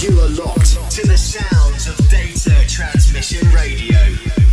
You are locked to the sounds of Data Transmission Radio.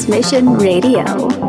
Transmission Radio.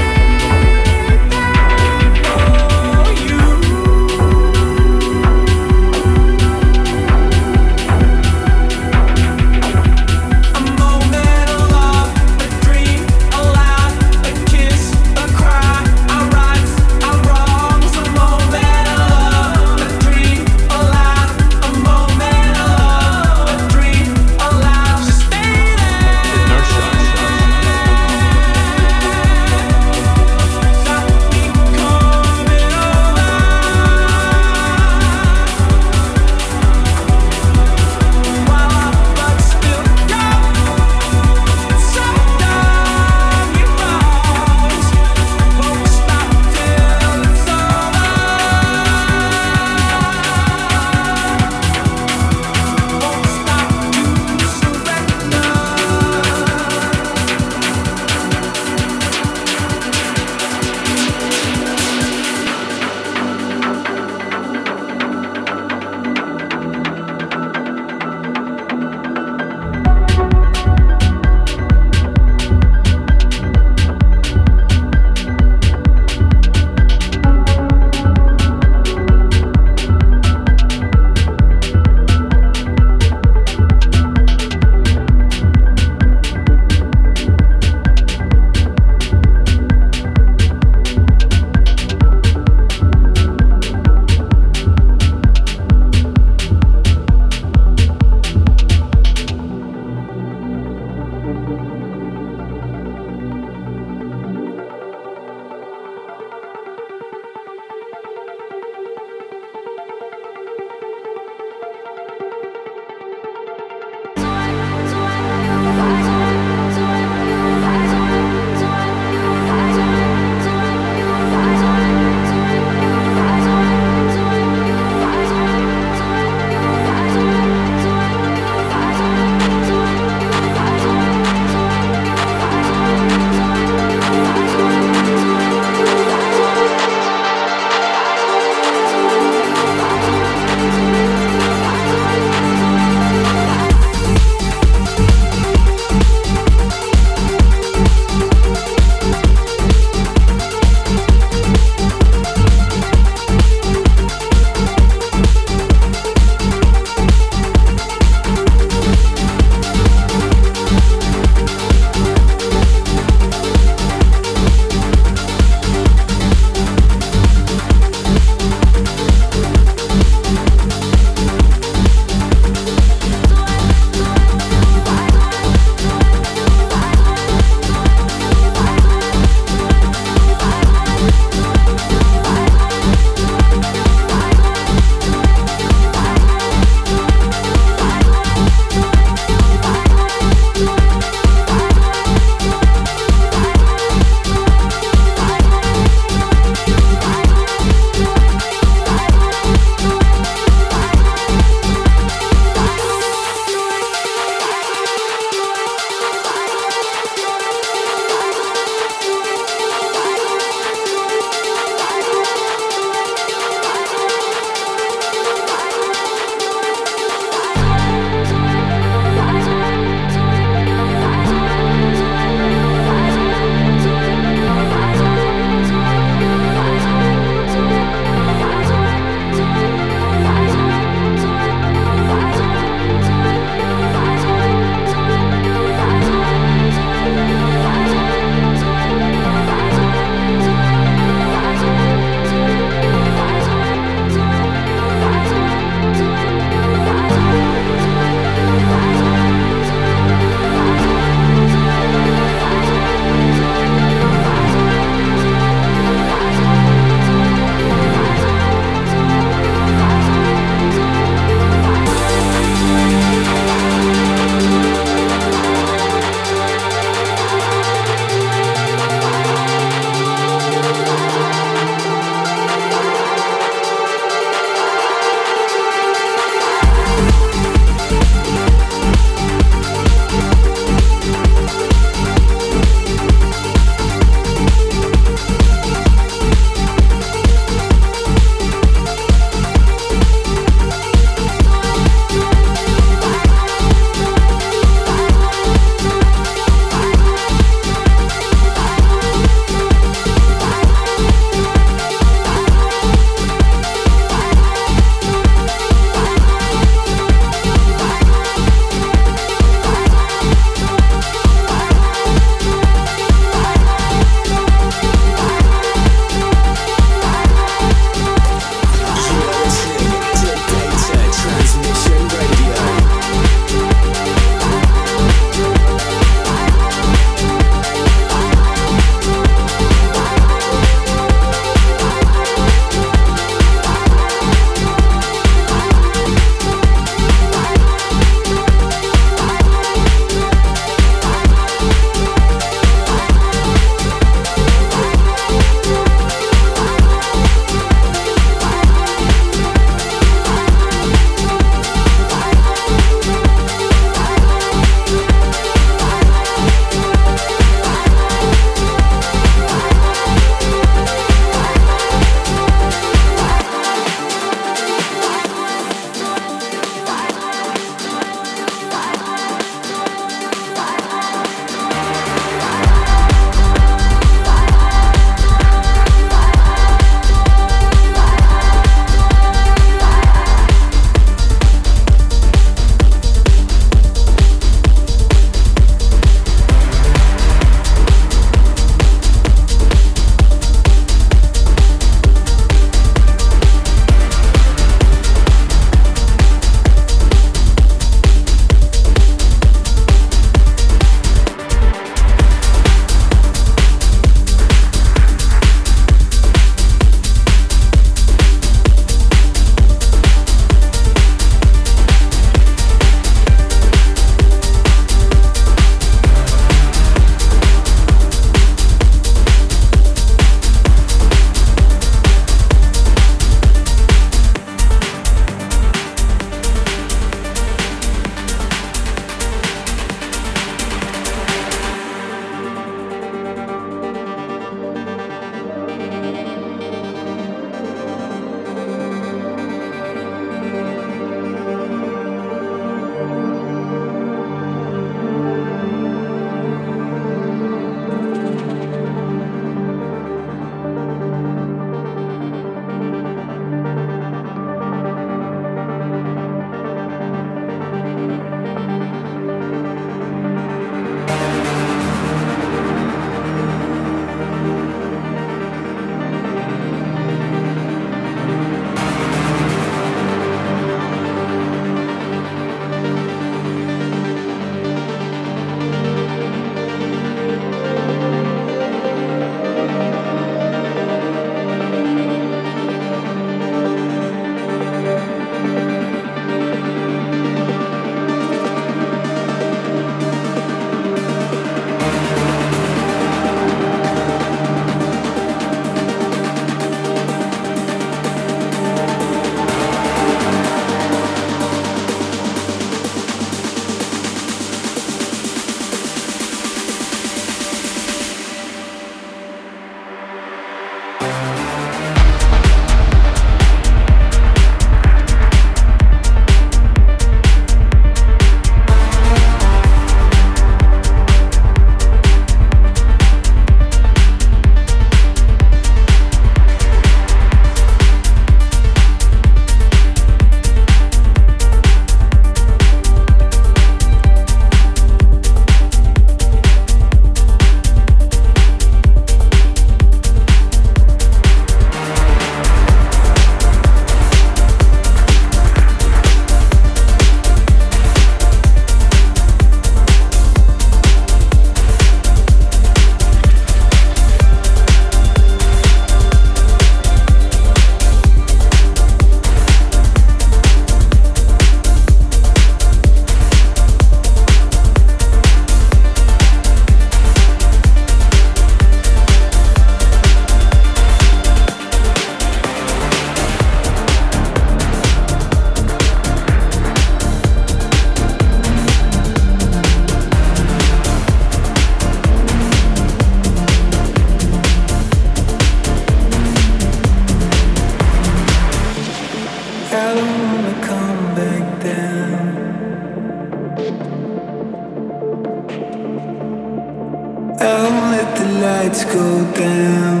I'll let the lights go down.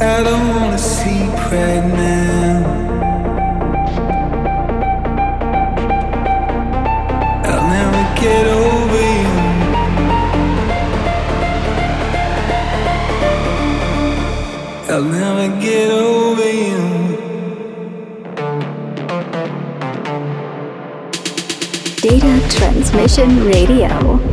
I don't wanna sleep right now. Transmission Radio.